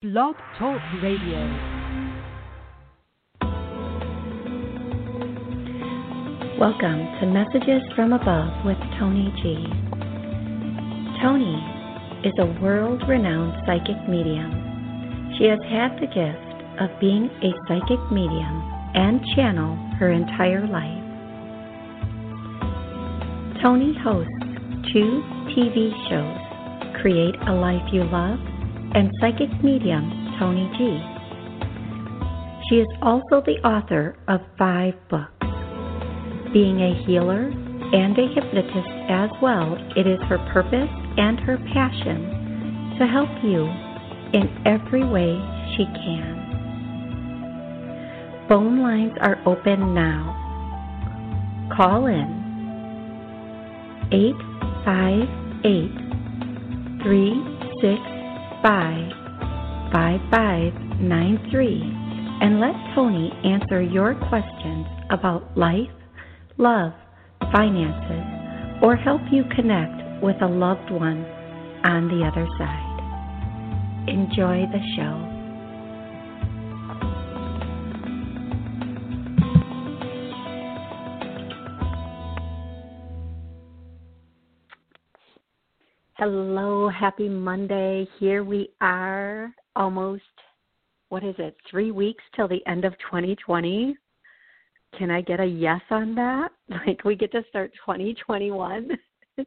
Blog Talk Radio. Welcome to Messages from Above with Toni G. Toni is a world renowned psychic medium. She has had the gift of being a psychic medium and channel her entire life. Toni hosts two TV shows Create a Life You Love and psychic medium Toni G. She is also the author of five books. Being a healer and a hypnotist as well, it is her purpose and her passion to help you in every way she can. Phone lines are open now. Call in 858 365 5593 and let Toni answer your questions about life love, finances, or help you connect with a loved one on the other side. Enjoy the show. Hello, happy Monday. Here we are, almost, what is it, three weeks till the end of 2020 can I get a yes on that? Like we get to start 2021.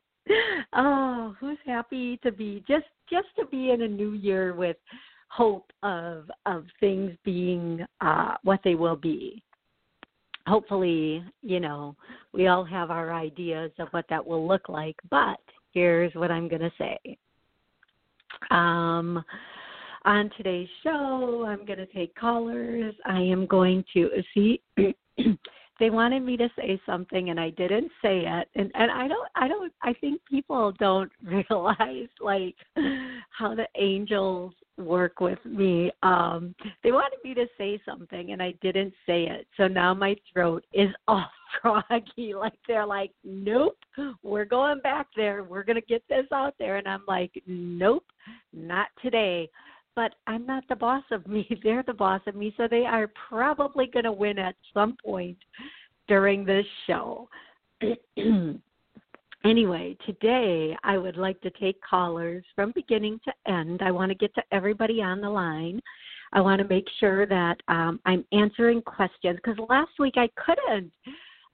oh, who's happy to be just just to be in a new year with hope of of things being uh what they will be. Hopefully, you know, we all have our ideas of what that will look like, but here's what I'm going to say. Um on today's show, I'm going to take callers. I am going to see they wanted me to say something and I didn't say it. And and I don't I don't I think people don't realize like how the angels work with me. Um they wanted me to say something and I didn't say it. So now my throat is all froggy. Like they're like nope we're going back there. We're going to get this out there. And I'm like nope not today but I'm not the boss of me. They're the boss of me, so they are probably going to win at some point during this show. anyway, today I would like to take callers from beginning to end. I want to get to everybody on the line. I want to make sure that um, I'm answering questions because last week I couldn't.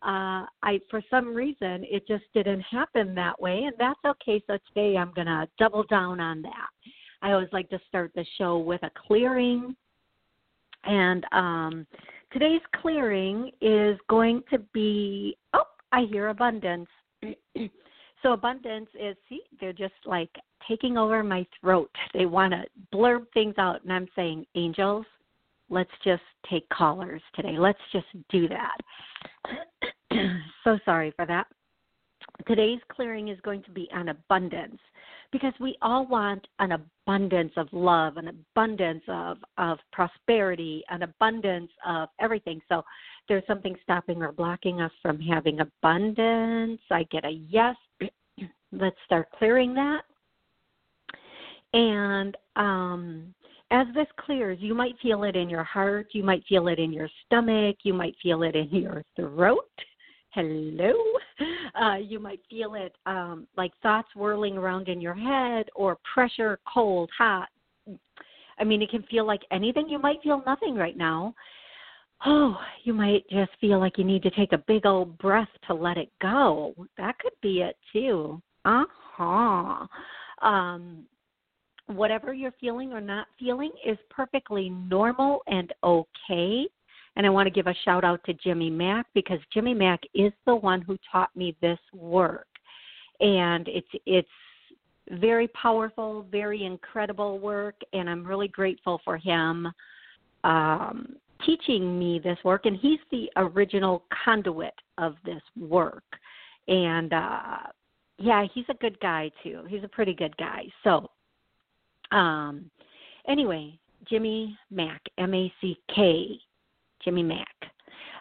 Uh, I for some reason it just didn't happen that way, and that's okay. So today I'm going to double down on that. I always like to start the show with a clearing. And um, today's clearing is going to be oh, I hear abundance. so abundance is see, they're just like taking over my throat. They want to blurb things out, and I'm saying, angels, let's just take callers today. Let's just do that. so sorry for that. Today's clearing is going to be on abundance because we all want an abundance of love, an abundance of, of prosperity, an abundance of everything. So there's something stopping or blocking us from having abundance. I get a yes. Let's start clearing that. And um, as this clears, you might feel it in your heart, you might feel it in your stomach, you might feel it in your throat hello. Uh, you might feel it um, like thoughts whirling around in your head or pressure, cold, hot. I mean, it can feel like anything. You might feel nothing right now. Oh, you might just feel like you need to take a big old breath to let it go. That could be it too. Uh huh. Um, whatever you're feeling or not feeling is perfectly normal and okay. And I want to give a shout out to Jimmy Mack because Jimmy Mack is the one who taught me this work. And it's it's very powerful, very incredible work, and I'm really grateful for him um, teaching me this work. And he's the original conduit of this work. And uh, yeah, he's a good guy too. He's a pretty good guy. So, um, anyway, Jimmy Mack, M A C K Jimmy Mack.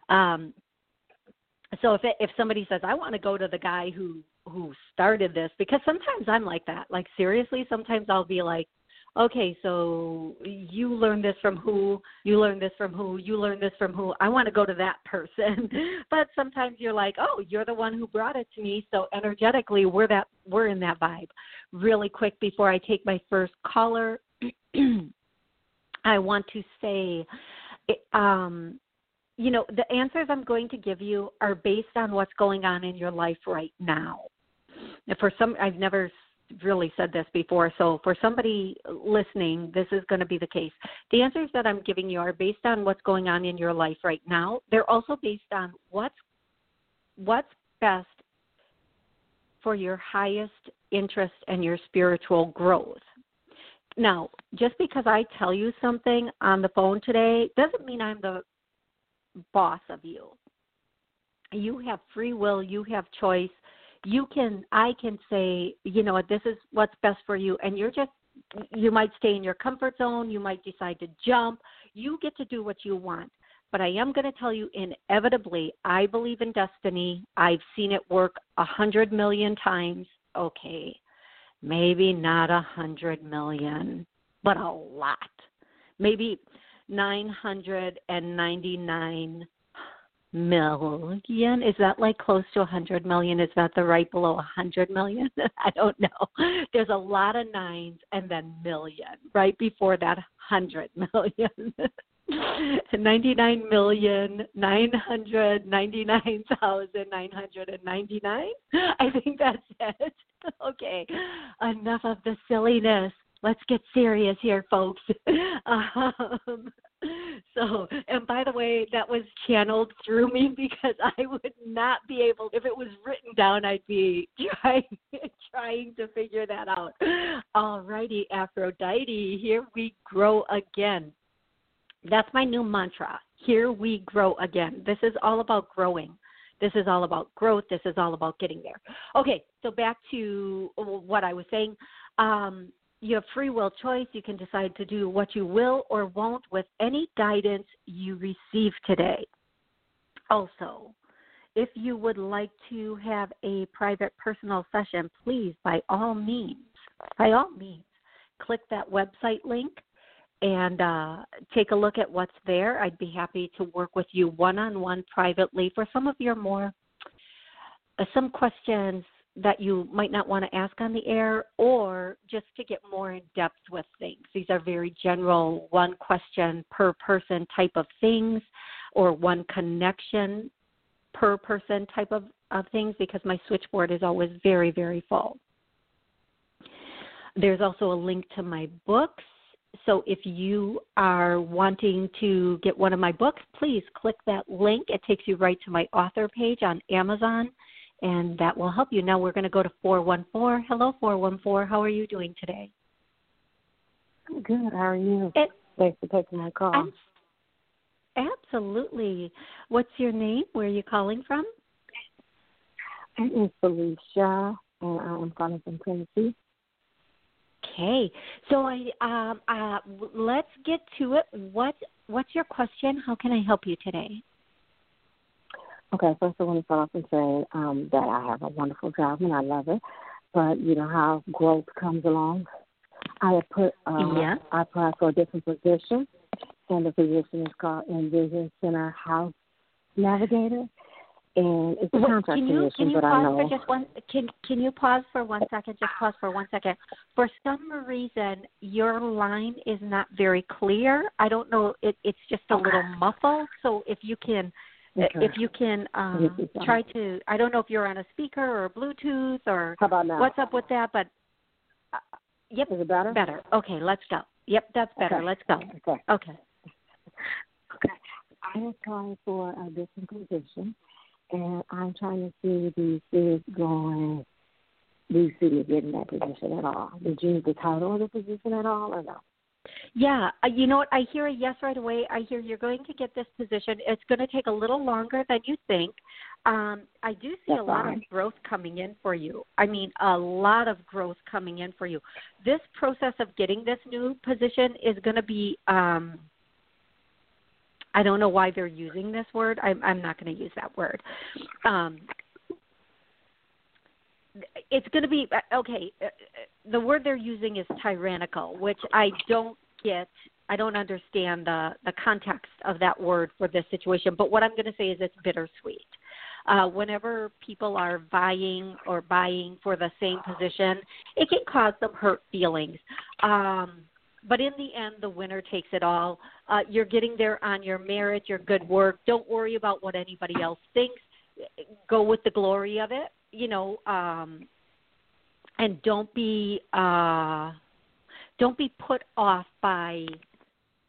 Um, so if it, if somebody says I want to go to the guy who who started this, because sometimes I'm like that. Like seriously, sometimes I'll be like, okay, so you learn this from who, you learn this from who, you learn this from who. I want to go to that person. but sometimes you're like, oh, you're the one who brought it to me. So energetically, we're that we're in that vibe. Really quick before I take my first caller, I want to say, um, you know, the answers I'm going to give you are based on what's going on in your life right now. For some, I've never really said this before, so for somebody listening, this is going to be the case. The answers that I'm giving you are based on what's going on in your life right now. They're also based on what's what's best for your highest interest and your spiritual growth. Now, just because I tell you something on the phone today doesn't mean I'm the boss of you. You have free will, you have choice. You can I can say, you know, this is what's best for you and you're just you might stay in your comfort zone, you might decide to jump. You get to do what you want. But I am going to tell you inevitably, I believe in destiny. I've seen it work a hundred million times. Okay, maybe not a hundred million, but a lot. Maybe 999 million. Is that like close to a 100 million? Is that the right below a 100 million? I don't know. There's a lot of nines and then million right before that 100 million. 99 million nine hundred ninety nine thousand nine hundred and ninety nine. I think that's it. Okay, enough of the silliness let's get serious here, folks. um, so, and by the way, that was channeled through me because I would not be able, if it was written down, I'd be trying trying to figure that out. All righty, Aphrodite, here we grow again. That's my new mantra. Here we grow again. This is all about growing. This is all about growth. This is all about getting there. Okay, so back to what I was saying. Um, you have free will choice. You can decide to do what you will or won't with any guidance you receive today. Also, if you would like to have a private personal session, please, by all means, by all means, click that website link and uh, take a look at what's there. I'd be happy to work with you one on one privately for some of your more, uh, some questions that you might not want to ask on the air or just to get more in depth with things. These are very general, one question per person type of things or one connection per person type of, of things because my switchboard is always very, very full. There's also a link to my books. So if you are wanting to get one of my books, please click that link. It takes you right to my author page on Amazon and that will help you. Now we're going to go to 414. Hello, 414. How are you doing today? I'm good. How are you? It, Thanks for taking my call. I'm, absolutely. What's your name? Where are you calling from? My name is Felicia, and I'm calling from Tennessee. Okay, so I um uh let's get to it. What what's your question? How can I help you today? Okay, first I want to start off and say um, that I have a wonderful job and I love it. But you know how growth comes along. I have put uh, yeah. I applied for a different position, and the position is called Envision Center House Navigator, and it's a contract can you. Can you but pause I know. for just one? Can Can you pause for one second? Just pause for one second. For some reason, your line is not very clear. I don't know. It, it's just a little muffled. So if you can Okay. If you can um, try to, I don't know if you're on a speaker or Bluetooth or How about now? what's up with that, but uh, yep, is it better? Better. Okay, let's go. Yep, that's better. Okay. Let's go. Okay. Okay. Okay. I trying for a different position, and I'm trying to see the cities going. Do you see you getting that position at all? Did you need the title of the position at all, or no? Yeah, uh, you know what? I hear a yes right away. I hear you're going to get this position. It's going to take a little longer than you think. Um, I do see That's a lot of growth coming in for you. I mean, a lot of growth coming in for you. This process of getting this new position is going to be. Um, I don't know why they're using this word. I'm, I'm not going to use that word. Um, it's going to be uh, okay. Uh, the word they're using is tyrannical, which I don't get. I don't understand the the context of that word for this situation. But what I'm going to say is it's bittersweet. Uh, whenever people are vying or buying for the same position, it can cause some hurt feelings. Um, but in the end, the winner takes it all. Uh, you're getting there on your merit, your good work. Don't worry about what anybody else thinks. Go with the glory of it, you know, um, and don't be uh, don't be put off by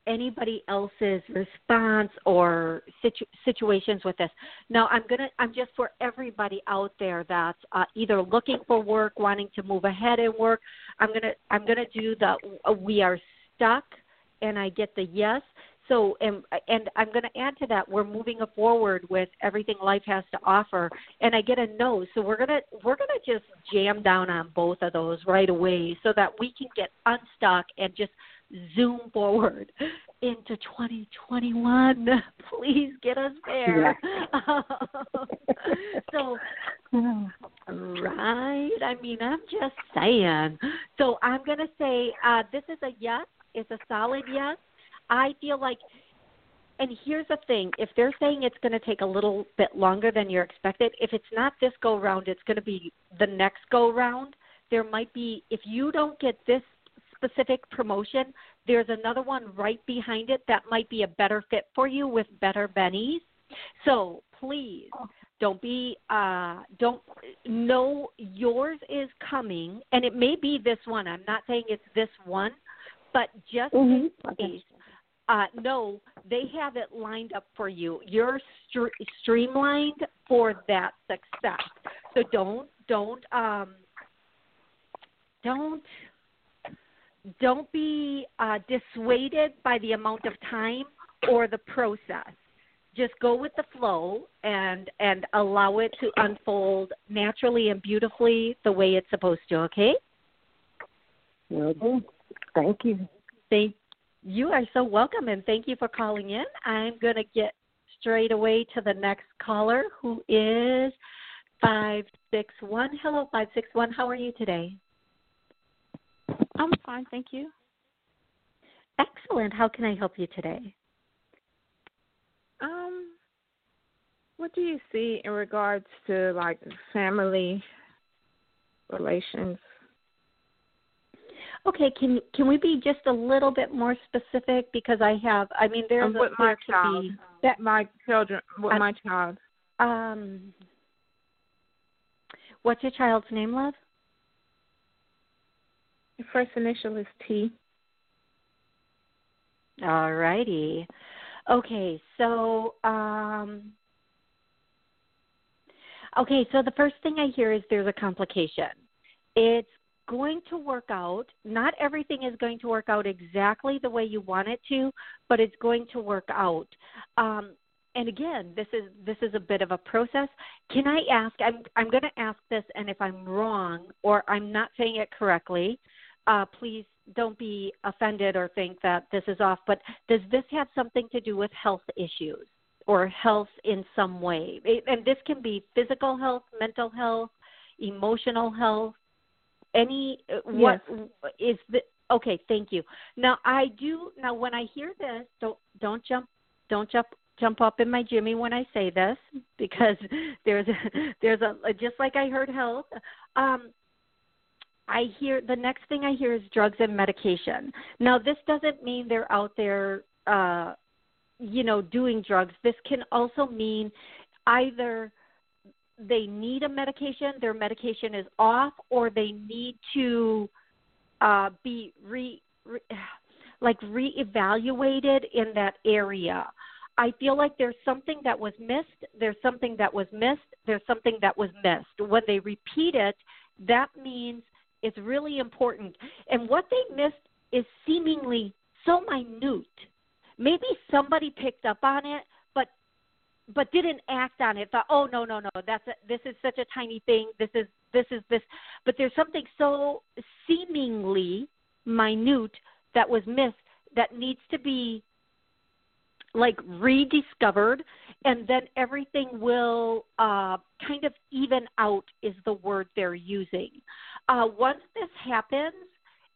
anybody else's response or situ- situations with this. Now, I'm gonna I'm just for everybody out there that's uh, either looking for work, wanting to move ahead in work. I'm gonna I'm gonna do the uh, we are stuck, and I get the yes. So and and I'm going to add to that we're moving forward with everything life has to offer, and I get a no. So we're gonna we're gonna just jam down on both of those right away so that we can get unstuck and just zoom forward into 2021. Please get us there. Yeah. so, right. I mean, I'm just saying. So I'm going to say uh, this is a yes. It's a solid yes. I feel like and here's the thing if they're saying it's going to take a little bit longer than you're expected if it's not this go round it's going to be the next go round there might be if you don't get this specific promotion, there's another one right behind it that might be a better fit for you with better bennies. So please don't be uh don't know yours is coming and it may be this one. I'm not saying it's this one, but just mm-hmm. in case uh, no, they have it lined up for you. You're st- streamlined for that success. So don't don't um, don't don't be uh, dissuaded by the amount of time or the process. Just go with the flow and and allow it to unfold naturally and beautifully the way it's supposed to. Okay. Will do. Thank you. Thank you are so welcome and thank you for calling in. I'm going to get straight away to the next caller who is 561. Hello 561. How are you today? I'm fine, thank you. Excellent. How can I help you today? Um, what do you see in regards to like family relations? Okay, can can we be just a little bit more specific because I have I mean there's um, with a, my child be, that my children with my child. Um What's your child's name, love? The first initial is T. All righty. Okay, so um Okay, so the first thing I hear is there's a complication. It's going to work out. Not everything is going to work out exactly the way you want it to, but it's going to work out. Um, and again, this is this is a bit of a process. Can I ask? I'm I'm going to ask this, and if I'm wrong or I'm not saying it correctly, uh, please don't be offended or think that this is off, but does this have something to do with health issues or health in some way? And this can be physical health, mental health, emotional health. Any uh, what yes. is the okay? Thank you. Now I do. Now when I hear this, don't don't jump don't jump jump up in my jimmy when I say this because there's a, there's a just like I heard health. Um, I hear the next thing I hear is drugs and medication. Now, this doesn't mean they're out there, uh, you know, doing drugs. This can also mean either they need a medication, their medication is off, or they need to uh, be re, re like reevaluated in that area. I feel like there's something that was missed. There's something that was missed. There's something that was missed. When they repeat it, that means it's really important. And what they missed is seemingly so minute. Maybe somebody picked up on it, but but didn't act on it. Thought, oh no no no, that's a, this is such a tiny thing. This is this is this. But there's something so seemingly minute that was missed that needs to be like rediscovered and then everything will uh, kind of even out is the word they're using uh, once this happens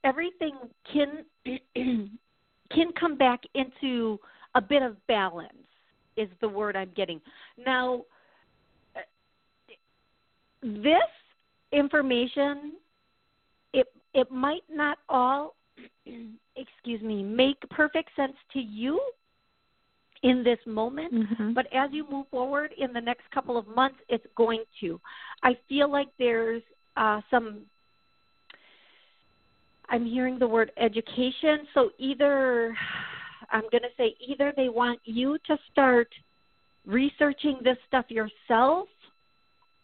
everything can can come back into a bit of balance is the word i'm getting now this information it it might not all excuse me make perfect sense to you in this moment mm-hmm. but as you move forward in the next couple of months it's going to i feel like there's uh some i'm hearing the word education so either i'm going to say either they want you to start researching this stuff yourself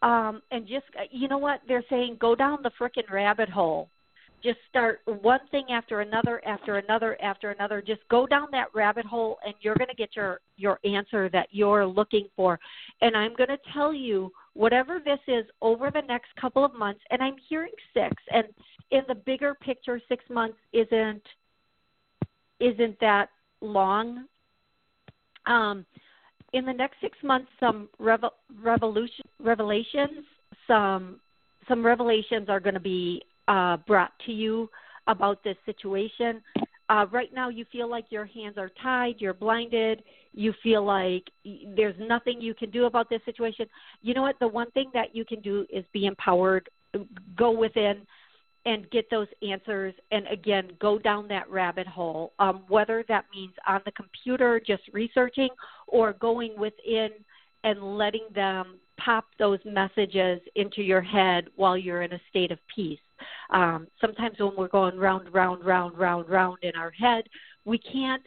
um and just you know what they're saying go down the frickin' rabbit hole. Just start one thing after another after another after another. Just go down that rabbit hole and you're going to get your your answer that you're looking for. And i'm going to tell you whatever this is over the next couple of months and i'm hearing 6 and in the bigger picture 6 months isn't isn't that long um in the next six months some revel, revolution revelations some some revelations are going to be uh, brought to you about this situation. Uh, right now, you feel like your hands are tied, you're blinded, you feel like there's nothing you can do about this situation. You know what? The one thing that you can do is be empowered, go within, and get those answers and again go down that rabbit hole um, whether that means on the computer just researching or going within and letting them pop those messages into your head while you're in a state of peace um, sometimes when we're going round round round round round in our head we can't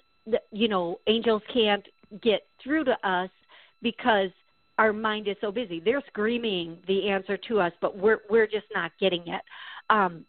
you know angels can't get through to us because our mind is so busy they're screaming the answer to us but we're we're just not getting it um,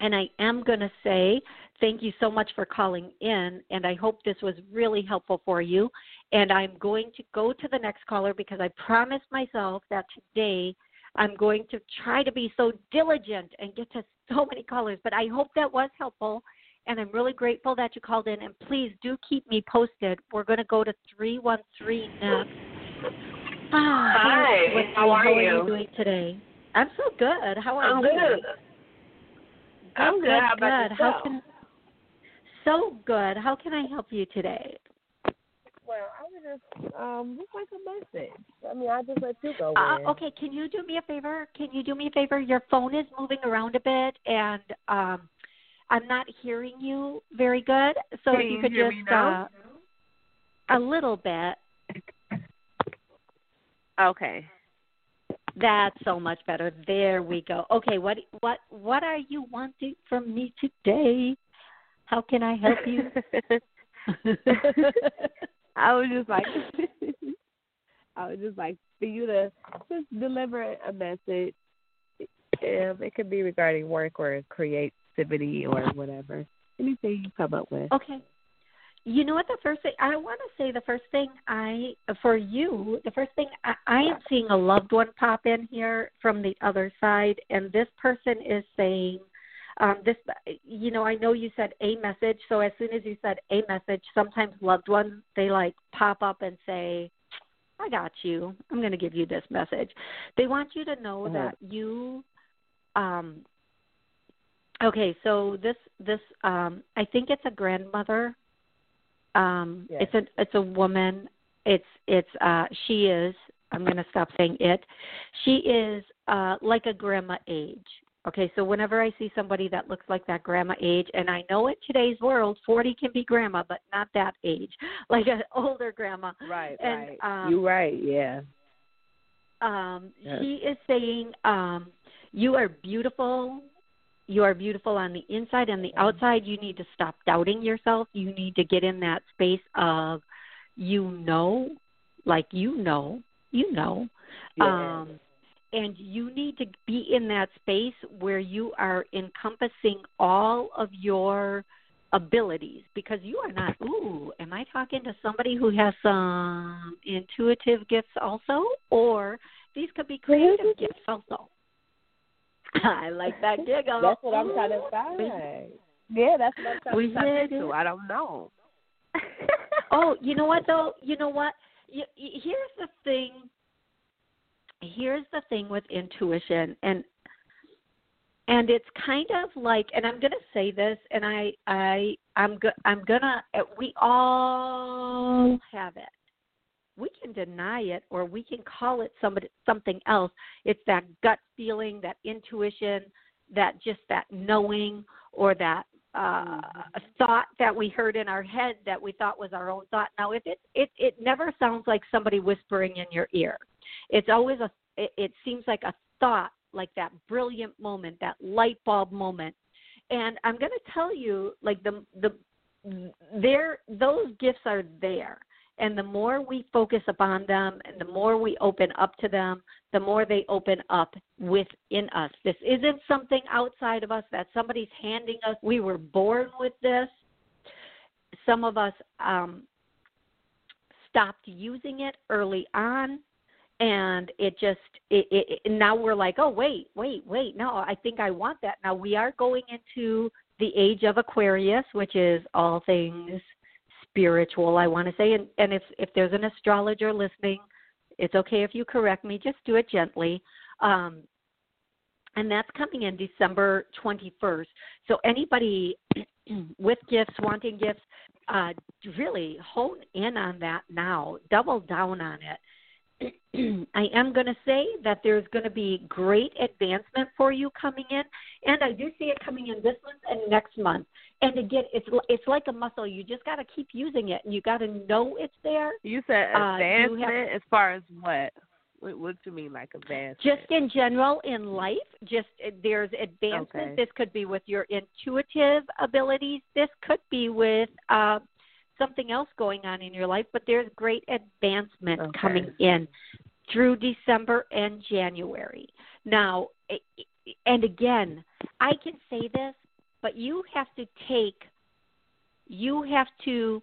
and I am going to say thank you so much for calling in, and I hope this was really helpful for you. And I'm going to go to the next caller because I promised myself that today I'm going to try to be so diligent and get to so many callers. But I hope that was helpful, and I'm really grateful that you called in. And please do keep me posted. We're going to go to 313 next. Ah, Hi, how are, how you? are you doing today? I'm so good. How are I'm you? Good. I'm good. good. How about good. How can so good. How can I help you today? Well, I would just um just like a message. I mean, I just let you go. Uh, okay, can you do me a favor? Can you do me a favor? Your phone is moving around a bit, and um I'm not hearing you very good. So Can if you, you could hear just me now? uh a little bit. Okay. That's so much better. There we go. Okay, what what what are you wanting from me today? How can I help you? I was just like I was just like for you to just deliver a message. Um, it could be regarding work or creativity or whatever. Anything you come up with. Okay. You know what? The first thing I want to say, the first thing I for you, the first thing I, I am seeing a loved one pop in here from the other side, and this person is saying, um, "This, you know, I know you said a message, so as soon as you said a message, sometimes loved ones they like pop up and say." I got you. I'm going to give you this message. They want you to know Mhm. that you um okay, so this this um I think it's a grandmother um Yes. it's a it's a woman it's it's uh she is i'm going to stop saying it she is uh like a grandma age okay so whenever i see somebody that looks like that grandma age and i know in today's world 40 can be grandma but not that age like an older grandma Right, and right. um you right, yeah. um Yes. she is saying um you are beautiful you are beautiful on the inside and the outside you need to stop doubting yourself you need to get in that space of you know like you know you know Yes. um and you need to be in that space where you are encompassing all of your abilities because you are not ooh am i talking to somebody who has some intuitive gifts also or these could be creative gifts also i like that giggle That's what I'm trying to find. Yeah, that's what I'm trying We to into. I don't know. Oh, you know what though? You know what? You, here's the thing. Here's the thing with intuition, and and it's kind of like, and I'm going to say this, and I I I'm go, I'm gonna. We all have it. We can deny it, or we can call it somebody something else. It's that gut feeling, that intuition, that just that knowing, or that uh, thought that we heard in our head that we thought was our own thought. Now, if it it it never sounds like somebody whispering in your ear. It's always a. It, it seems like a thought, like that brilliant moment, that light bulb moment. And I'm going to tell you, like the the there those gifts are there and the more we focus upon them and the more we open up to them, the more they open up within us. This isn't something outside of us that somebody's handing us. We were born with this. Some of us um, stopped using it early on and it just it, it, it now we're like oh wait wait wait no i think i want that now we are going into the age of aquarius which is all things spiritual, I want to say. And, and if, if there's an astrologer listening, it's okay if you correct me, just do it gently. Um, and that's coming in December 21st. So anybody with gifts, wanting gifts, uh, really hone in on that now. Double down on it. I am going to say that there's going to be great advancement for you coming in, and I do see it coming in this month and next month. And again, it's it's like a muscle. You just got to keep using it, and you got to know it's there. You said advancement uh, you have, as far as what? What, what do you mean, like advancement? Just in general in life, just uh, there's advancement. Okay. This could be with your intuitive abilities. This could be with uh, something else going on in your life, but there's great advancement okay. coming in through December and January. Now, and again, I can say this, but you have to take, you have to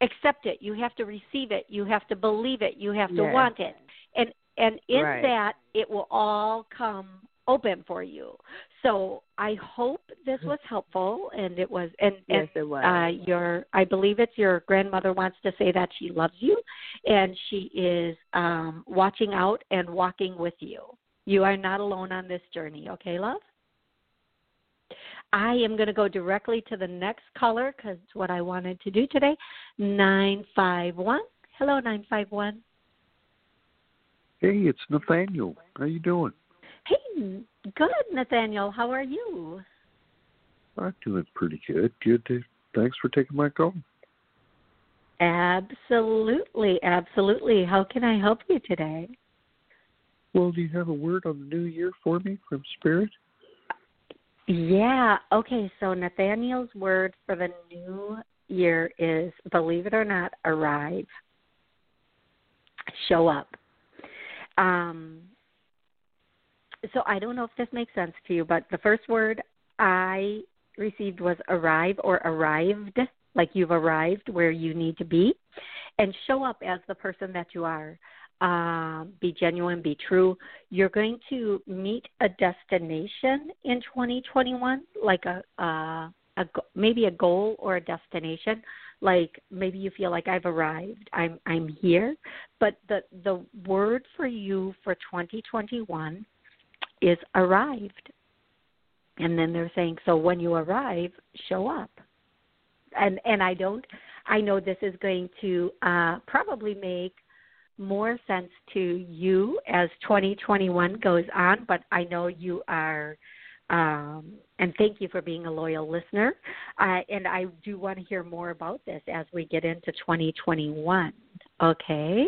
accept it, you have to receive it, you have to believe it, you have to yes. want it, and and in right. that it will all come open for you. So I hope this was helpful, and it was. And, yes, and, it was. Uh, your, I believe it's your grandmother wants to say that she loves you, and she is um, watching out and walking with you. You are not alone on this journey. Okay, love. I am going to go directly to the next caller because it's what I wanted to do today. Nine five one. Hello, nine five one. Hey, it's Nathaniel. How you doing? Hey, good, Nathaniel. How are you? I'm doing pretty good. Good. To, thanks for taking my call. Absolutely, absolutely. How can I help you today? Well, do you have a word on the new year for me from Spirit? Yeah. Okay. So Nathaniel's word for the new year is, believe it or not, arrive. Show up. Um, so I don't know if this makes sense to you, but the first word I received was arrive or arrived, like you've arrived where you need to be, and show up as the person that you are. Uh, be genuine, be true. You're going to meet a destination in 2021, like a, uh, a maybe a goal or a destination. Like maybe you feel like I've arrived, I'm I'm here. But the the word for you for 2021 is arrived. And then they're saying, so when you arrive, show up. And and I don't I know this is going to uh, probably make more sense to you as 2021 goes on, but I know you are um, and thank you for being a loyal listener. Uh, and I do want to hear more about this as we get into 2021. Okay?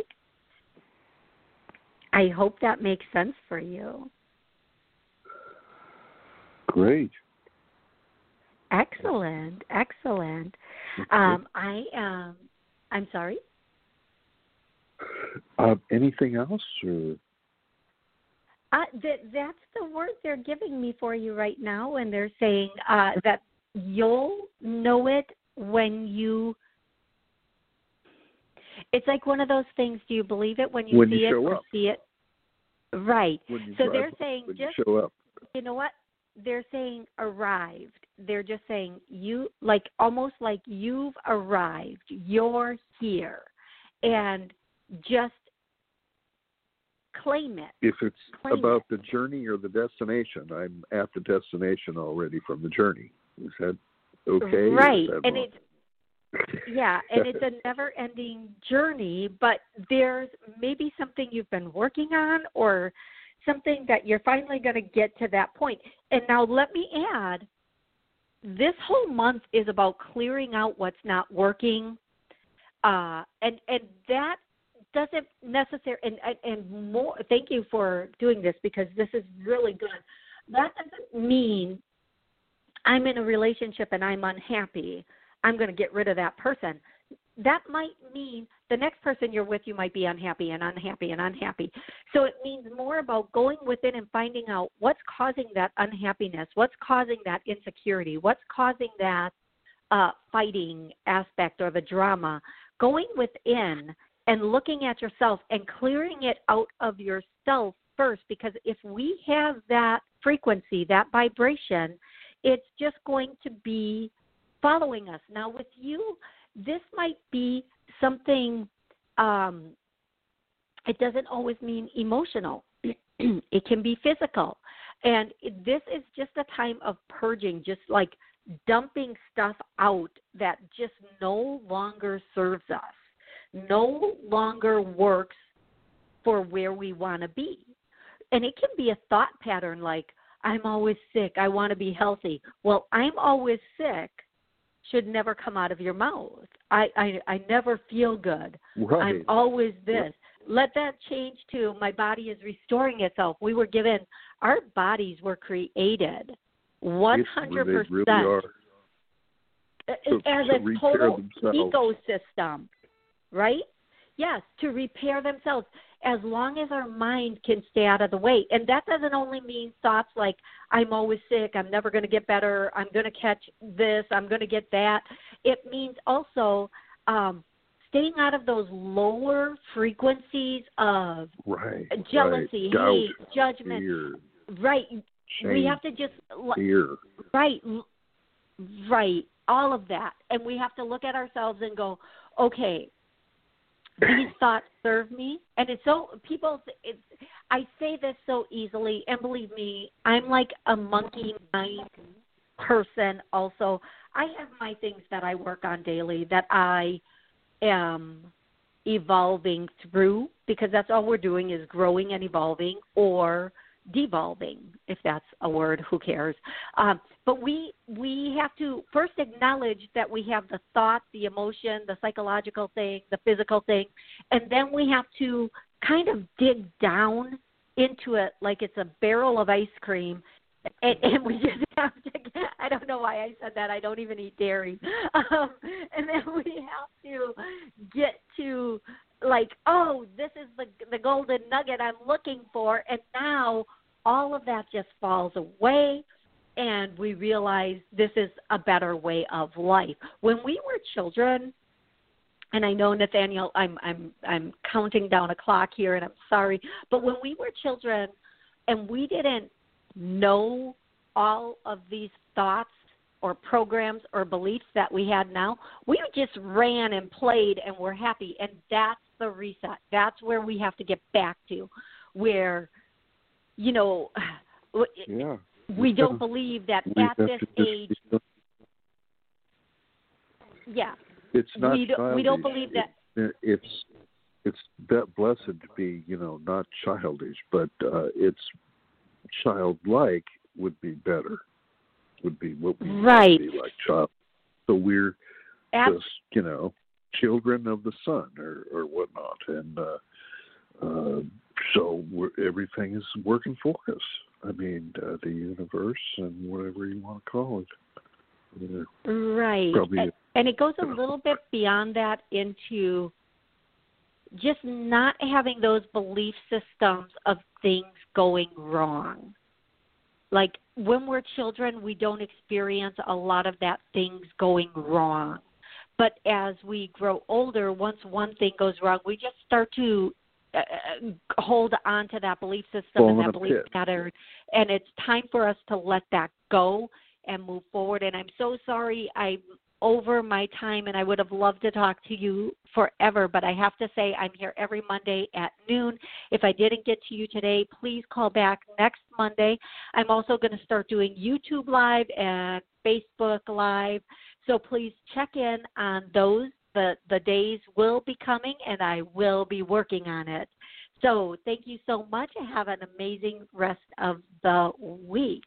I hope that makes sense for you. Great. Excellent, excellent. Um, I am. I'm sorry. Uh, anything else, or? Uh, that that's the word they're giving me for you right now, and they're saying uh, that you'll know it when you. It's like one of those things. Do you believe it when you when see you it show up. see it? Right. So they're saying when just you show up. You know what? They're saying arrived. They're just saying you like almost like you've arrived. You're here. And just claim it. If it's Claim about it. the journey or the destination, I'm at the destination already from the journey. Is that okay? Right. that And wrong? it's yeah, and it's a never ending journey, but there's maybe something you've been working on or something that you're finally going to get to that point. And now let me add this whole month is about clearing out what's not working. Uh and and that doesn't necessarily and, and and more thank you for doing this because this is really good. That doesn't mean I'm in a relationship and I'm unhappy. I'm going to get rid of that person. That might mean the next person you're with, you might be unhappy and unhappy and unhappy. So it means more about going within and finding out what's causing that unhappiness, what's causing that insecurity, what's causing that uh, fighting aspect or the drama. Going within and looking at yourself and clearing it out of yourself first, because if we have that frequency, that vibration, it's just going to be following us. Now, with you, this might be something, um, it doesn't always mean emotional, it can be physical. And this is just a time of purging, just like dumping stuff out that just no longer serves us, no longer works for where we want to be. And it can be a thought pattern like, I'm always sick. I want to be healthy. Well, I'm always sick should never come out of your mouth. I I, I never feel good. right. I'm always this. Let that change to my body is restoring itself. We were given our bodies were created one Yes, hundred they really percent are. to- as to a total themselves. ecosystem, right? Yes, to repair themselves as long as our mind can stay out of the way. And that doesn't only mean thoughts like, I'm always sick, I'm never going to get better, I'm going to catch this, I'm going to get that. It means also um, staying out of those lower frequencies of Right. jealousy, right. Doubt, hate, judgment. fear, Right. shame, We have to just fear. Right, right, all of that, and we have to look at ourselves and go, okay, these thoughts serve me, and it's so people. It's, I say this so easily, and believe me, I'm like a monkey mind person. Also, I have my things that I work on daily that I am evolving through because that's all we're doing is growing and evolving or devolving if that's a word who cares? Um, but we we have to first acknowledge that we have the thought the emotion the psychological thing the physical thing and then we have to kind of dig down into it like it's a barrel of ice cream and, and we just have to i don't know why i said that i don't even eat dairy. Um, and then we have to get to like oh this is the the golden nugget i'm looking for and now all of that just falls away and we realize this is a better way of life when we were children and I know Nathaniel I'm I'm I'm counting down a clock here and I'm sorry but when we were children and we didn't know all of these thoughts or programs or beliefs that we had now, we just ran and played and were happy. And that's the reset. That's where we have to get back to, where, you know, Yeah. we don't believe that We at this age, yeah, it's not we don't, we don't believe that. It- it's it's that blessed to be you know not childish, but uh, it's childlike would be better. Would be what we Right. be like child. So we're Ab- just you know children of the sun or or whatnot, and uh, uh, so everything is working for us. I mean, uh, the universe and whatever you want to call it. Right. And, and it goes a little bit beyond that into just not having those belief systems of things going wrong. Like when we're children, we don't experience a lot of that things going wrong. But as we grow older, once one thing goes wrong, we just start to uh, hold on to that belief system and that belief pattern, and it's time for us to let that go and move forward. And I'm so sorry I'm over my time, and I would have loved to talk to you forever, but I have to say I'm here every Monday at noon. If I didn't get to you today, please call back next Monday. I'm also going to start doing YouTube Live and Facebook Live, so please check in on those. The the days will be coming, and I will be working on it. So thank you so much. and Have an amazing rest of the week.